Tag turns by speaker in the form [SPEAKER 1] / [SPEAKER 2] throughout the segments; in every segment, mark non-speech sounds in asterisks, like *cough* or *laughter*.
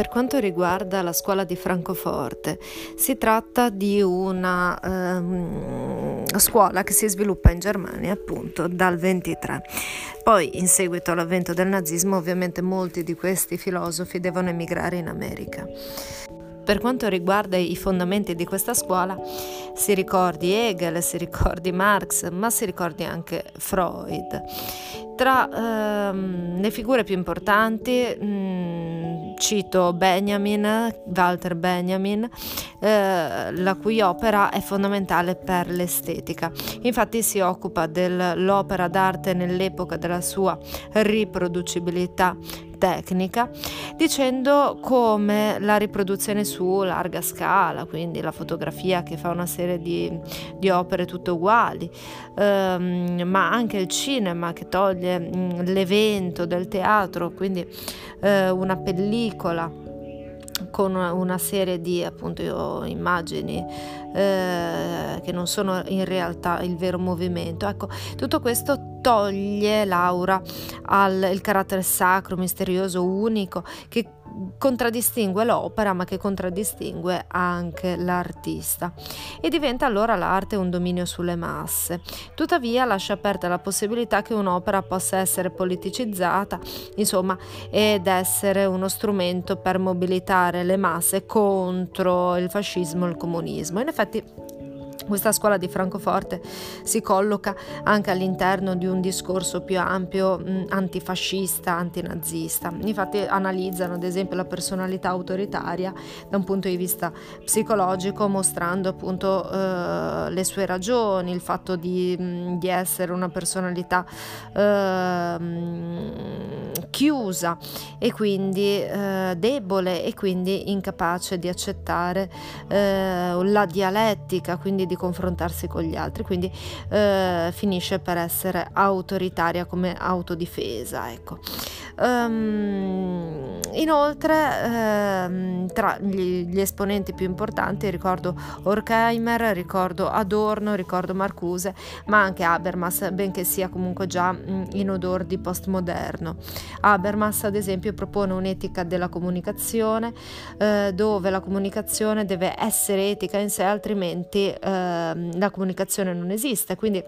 [SPEAKER 1] Per quanto riguarda la scuola di Francoforte, si tratta di una ehm, scuola che si sviluppa in Germania appunto dal 23. Poi, in seguito all'avvento del nazismo, ovviamente molti di questi filosofi devono emigrare in America. Per quanto riguarda i fondamenti di questa scuola, si ricordi Hegel, si ricordi Marx, ma si ricordi anche Freud. Tra ehm, le figure più importanti mh, mm, cito Benjamin, Walter Benjamin, eh, la cui opera è fondamentale per l'estetica. Infatti si occupa dell'opera d'arte nell'epoca della sua riproducibilità tecnica, dicendo come la riproduzione su larga scala, quindi la fotografia che fa una serie di, di opere tutte uguali, ehm, ma anche il cinema che toglie mh, mm, l'evento del teatro, quindi eh, una pellicola con una serie di appunto immagini eh, che non sono in realtà il vero movimento. Ecco, tutto questo toglie l'aura al carattere sacro, misterioso, unico che contraddistingue l'opera ma che contraddistingue anche l'artista e diventa allora l'arte un dominio sulle masse. Tuttavia lascia aperta la possibilità che un'opera possa essere politicizzata, insomma, ed essere uno strumento per mobilitare le masse contro il fascismo e il comunismo. In effetti questa scuola di Francoforte si colloca anche all'interno di un discorso più ampio mh, antifascista, antinazista. Infatti analizzano ad esempio la personalità autoritaria da un punto di vista psicologico, mostrando appunto eh, le sue ragioni, il fatto di, mh, di essere una personalità eh, chiusa e quindi eh, debole e quindi incapace di accettare eh, la dialettica, quindi di confrontarsi con gli altri, quindi eh, finisce per essere autoritaria come autodifesa. Ecco. Um, inoltre, ehm, tra gli, gli, esponenti più importanti ricordo Horkheimer, ricordo Adorno, ricordo Marcuse, ma anche Habermas, benché sia comunque già in odor di postmoderno. Habermas, ad esempio, propone un'etica della comunicazione, eh, dove la comunicazione deve essere etica in sé, altrimenti eh, la comunicazione non esiste. Quindi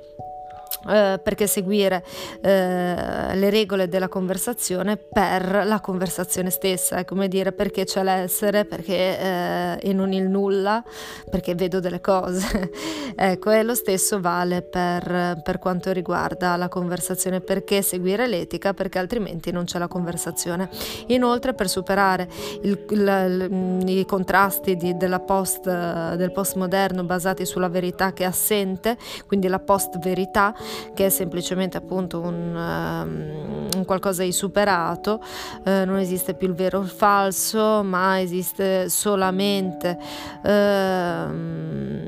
[SPEAKER 1] eh, perché seguire eh, le regole della conversazione per la conversazione stessa, è come dire perché c'è l'essere, perché eh, e non il nulla, perché vedo delle cose. *laughs* ecco, e lo stesso vale per, per, quanto riguarda la conversazione, perché seguire l'etica, perché altrimenti non c'è la conversazione. Inoltre, per superare il, il, il, i contrasti di, post, del postmoderno basati sulla verità che è assente, quindi la post-verità, che è semplicemente appunto un, um, qualcosa di superato, uh, non esiste più il vero o il falso, ma esiste solamente uh,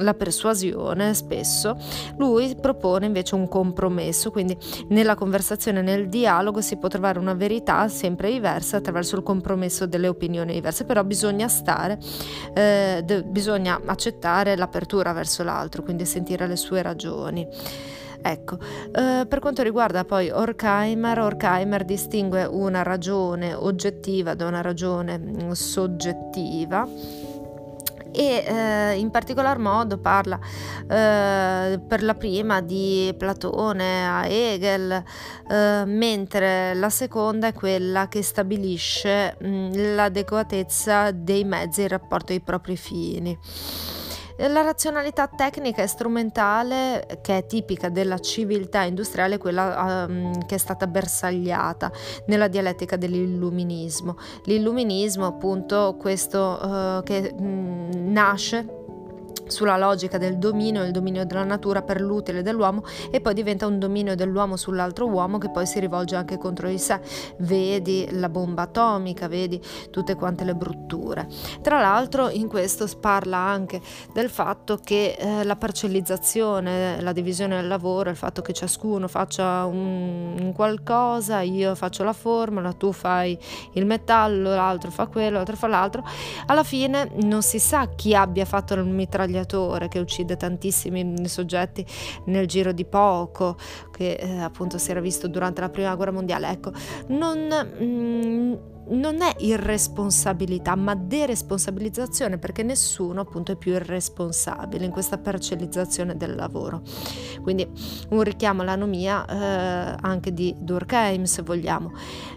[SPEAKER 1] la persuasione spesso, lui propone invece un compromesso, quindi nella conversazione, nel dialogo si può trovare una verità sempre diversa attraverso il compromesso delle opinioni diverse, però bisogna stare, eh, de- bisogna accettare l'apertura verso l'altro, quindi sentire le sue ragioni. Ecco, eh, per quanto riguarda poi Horkheimer, Horkheimer distingue una ragione oggettiva da una ragione mm, soggettiva e eh, in particolar modo parla eh, per la prima di Platone a Hegel, eh, mentre la seconda è quella che stabilisce mh, l'adeguatezza dei mezzi in rapporto ai propri fini. La razionalità tecnica e strumentale, che è tipica della civiltà industriale, quella um, che è stata bersagliata nella dialettica dell'illuminismo. L'illuminismo, appunto, questo uh, che mh, nasce sulla logica del dominio il dominio della natura per l'utile dell'uomo e poi diventa un dominio dell'uomo sull'altro uomo che poi si rivolge anche contro di sé. Vedi la bomba atomica, vedi tutte quante le brutture. Tra l'altro in questo parla anche del fatto che eh, la parcellizzazione, la divisione del lavoro, il fatto che ciascuno faccia un, un qualcosa, io faccio la formula, tu fai il metallo, l'altro fa quello, l'altro fa l'altro, alla fine non si sa chi abbia fatto il mitragliatore gladiatore che uccide tantissimi soggetti nel giro di poco, che eh, appunto si era visto durante la prima guerra mondiale. Ecco, non... Mm, non è irresponsabilità, ma deresponsabilizzazione, perché nessuno appunto è più irresponsabile in questa parcellizzazione del lavoro. Quindi un richiamo all'anomia eh, anche di Durkheim, se vogliamo.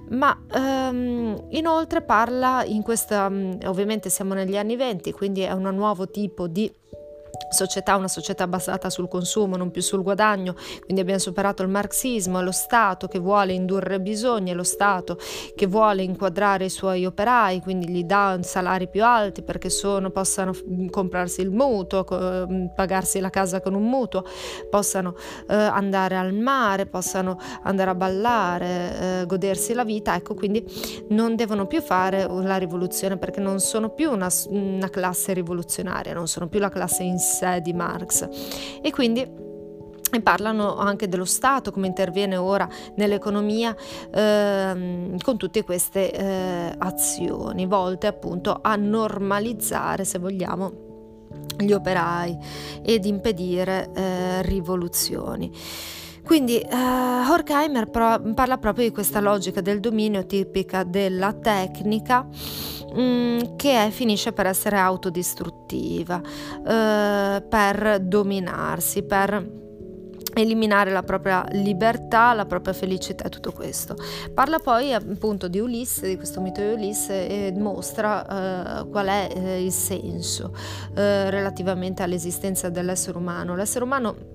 [SPEAKER 1] Ma ehm, inoltre parla in questa, ovviamente siamo negli anni 20, quindi è un nuovo tipo di società, una società basata sul consumo, non più sul guadagno, quindi abbiamo superato il marxismo, è lo Stato che vuole indurre bisogni, è lo Stato che vuole inquadrare i suoi operai, quindi gli dà salari più alti perché sono, possano comprarsi il mutuo, pagarsi la casa con un mutuo, possano eh, andare al mare, possano andare a ballare, eh, godersi la vita, ecco quindi non devono più fare la rivoluzione perché non sono più una, una classe rivoluzionaria, non sono più la classe in sé di Marx e quindi e parlano anche dello Stato, come interviene ora nell'economia ehm, con tutte queste eh, azioni volte appunto a normalizzare, se vogliamo, gli operai ed impedire eh, rivoluzioni. Quindi eh, Horkheimer pro- parla proprio di questa logica del dominio tipica della tecnica Mm, che finisce per essere autodistruttiva, eh, per dominarsi, per eliminare la propria libertà, la propria felicità e tutto questo. Parla poi appunto di Ulisse, di questo mito di Ulisse e mostra eh, qual è eh, il senso eh, relativamente all'esistenza dell'essere umano. L'essere umano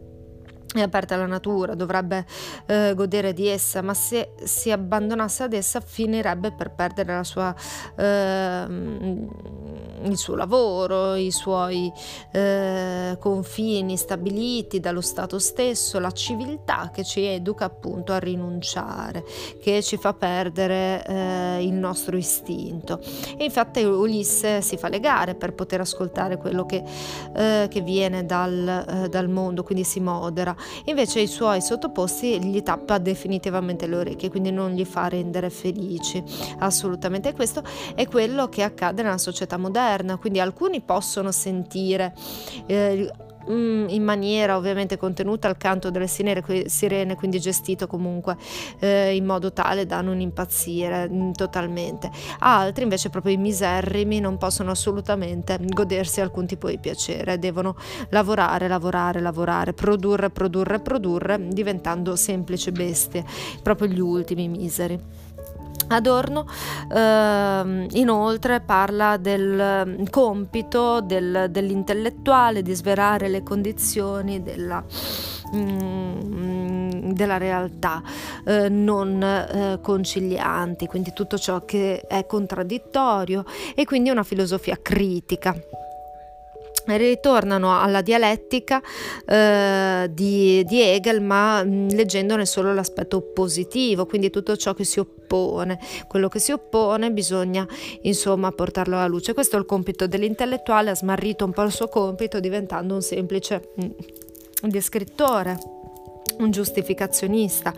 [SPEAKER 1] è aperta alla natura, dovrebbe eh, godere di essa, ma se si abbandonasse ad essa finirebbe per perdere la sua, eh, il suo lavoro, i suoi eh, confini stabiliti dallo Stato stesso, la civiltà che ci educa appunto a rinunciare, che ci fa perdere eh, il nostro istinto. E infatti Ulisse si fa legare per poter ascoltare quello che, eh, che viene dal, eh, dal mondo, quindi si modera invece i suoi sottoposti gli tappa definitivamente le orecchie, quindi non gli fa rendere felici. Assolutamente questo è quello che accade nella società moderna, quindi alcuni possono sentire eh, Mm, in maniera ovviamente contenuta al canto delle sirene, quindi gestito comunque eh, in modo tale da non impazzire mm, totalmente. Altri invece proprio i miserrimi non possono assolutamente godersi alcun tipo di piacere, devono lavorare, lavorare, lavorare, produrre, produrre, produrre, diventando semplici bestie, proprio gli ultimi miseri. Adorno eh, inoltre parla del mm, compito del, dell'intellettuale di svelare le condizioni della, mm, della realtà eh, non eh, concilianti, quindi tutto ciò che è contraddittorio e quindi una filosofia critica ritornano alla dialettica eh, di, di, Hegel ma mh, mm, leggendone solo l'aspetto positivo quindi tutto ciò che si oppone. Quello che si oppone bisogna insomma portarlo alla luce. Questo è il compito dell'intellettuale ha smarrito un po' il suo compito diventando un semplice mh, mm, descrittore un giustificazionista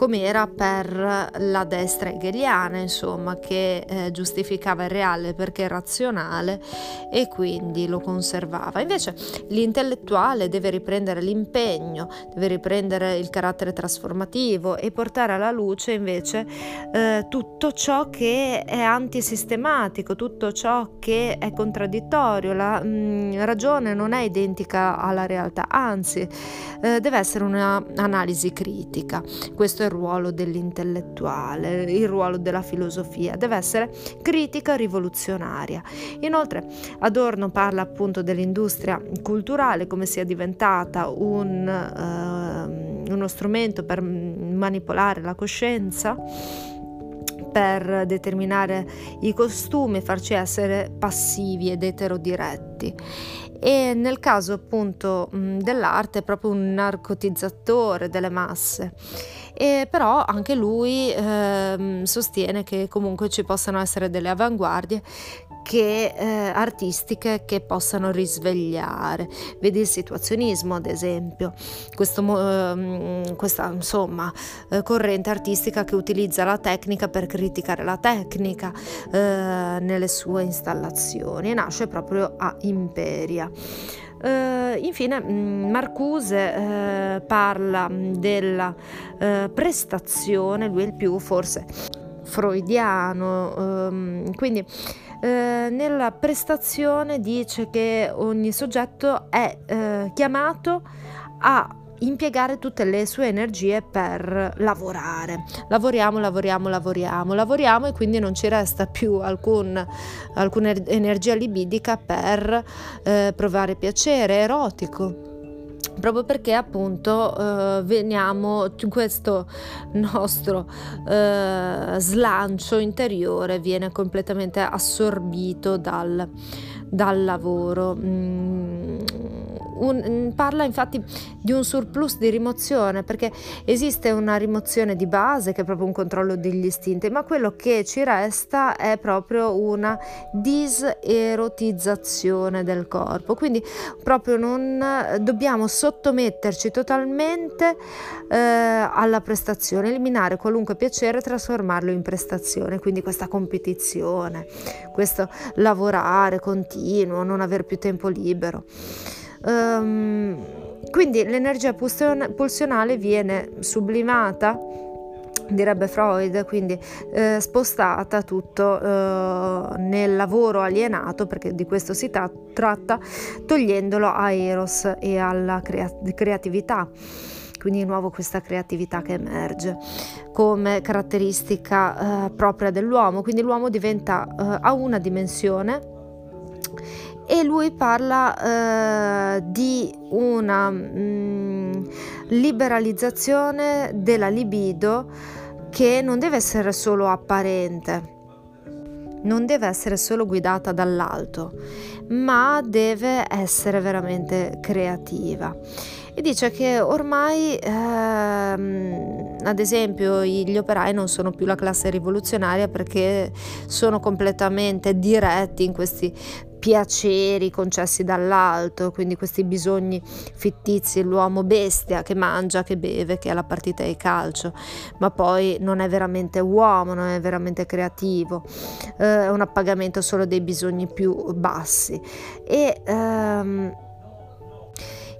[SPEAKER 1] come era per la destra hegeliana, insomma, che eh, giustificava il reale perché razionale e quindi lo conservava. Invece l'intellettuale deve riprendere l'impegno, deve riprendere il carattere trasformativo e portare alla luce invece eh, tutto ciò che è antisistematico, tutto ciò che è contraddittorio. La mh, mm, ragione non è identica alla realtà, anzi eh, deve essere un'analisi critica. Questo è il ruolo dell'intellettuale, il ruolo della filosofia, deve essere critica rivoluzionaria. Inoltre Adorno parla appunto dell'industria culturale come sia diventata un, uh, uno strumento per manipolare la coscienza per determinare i costumi, farci essere passivi ed eterodiretti e nel caso appunto dell'arte è proprio un narcotizzatore delle masse. E però anche lui eh, sostiene che comunque ci possano essere delle avanguardie che, eh, artistiche che possano risvegliare. Vedi il situazionismo, ad esempio, Questo, eh, questa insomma, eh, corrente artistica che utilizza la tecnica per criticare la tecnica eh, nelle sue installazioni e nasce proprio a Imperia. Uh, infine mm, Marcuse uh, parla della uh, prestazione, lui è il più forse freudiano, ehm, quindi eh, nella prestazione dice che ogni soggetto è eh, chiamato a impiegare tutte le sue energie per lavorare. Lavoriamo, lavoriamo, lavoriamo, lavoriamo e quindi non ci resta più alcun, alcuna energia libidica per eh, provare piacere erotico proprio perché appunto eh, veniamo questo nostro eh, slancio interiore viene completamente assorbito dal, dal lavoro. Mm, un, mm, parla infatti di un surplus di rimozione perché esiste una rimozione di base che è proprio un controllo degli istinti, ma quello che ci resta è proprio una diserotizzazione del corpo. Quindi proprio non dobbiamo sottometterci totalmente eh, alla prestazione, eliminare qualunque piacere e trasformarlo in prestazione. Quindi questa competizione, questo lavorare continuo, non aver più tempo libero. Um, quindi l'energia pulsionale viene sublimata direbbe Freud, quindi eh, spostata tutto eh, nel lavoro alienato, perché di questo si ta- tratta, togliendolo a Eros e alla crea- creatività. Quindi di nuovo questa creatività che emerge come caratteristica eh, propria dell'uomo, quindi l'uomo diventa eh, a una dimensione e lui parla eh, di una mh, mm, liberalizzazione della libido che non deve essere solo apparente, non deve essere solo guidata dall'alto, ma deve essere veramente creativa. E dice che ormai, ehm, ad esempio, gli operai non sono più la classe rivoluzionaria perché sono completamente diretti in questi piaceri concessi dall'alto, quindi questi bisogni fittizi, l'uomo bestia che mangia, che beve, che ha la partita di calcio, ma poi non è veramente uomo, non è veramente creativo, eh, è un appagamento solo dei bisogni più bassi. E, ehm,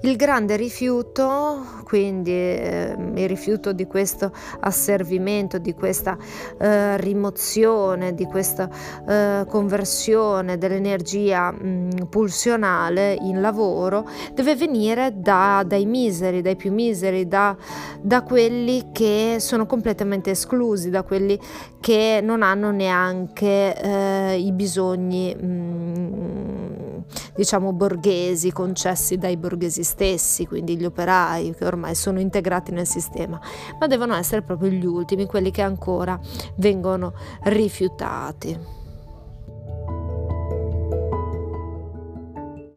[SPEAKER 1] il grande rifiuto, quindi eh, il rifiuto di questo asservimento, di questa eh, rimozione, di questa eh, conversione dell'energia mh, mm, pulsionale in lavoro, deve venire da, dai miseri, dai più miseri, da, da quelli che sono completamente esclusi, da quelli che non hanno neanche eh, i bisogni. Mh, mm, diciamo borghesi concessi dai borghesi stessi, quindi gli operai che ormai sono integrati nel sistema, ma devono essere proprio gli ultimi, quelli che ancora vengono rifiutati.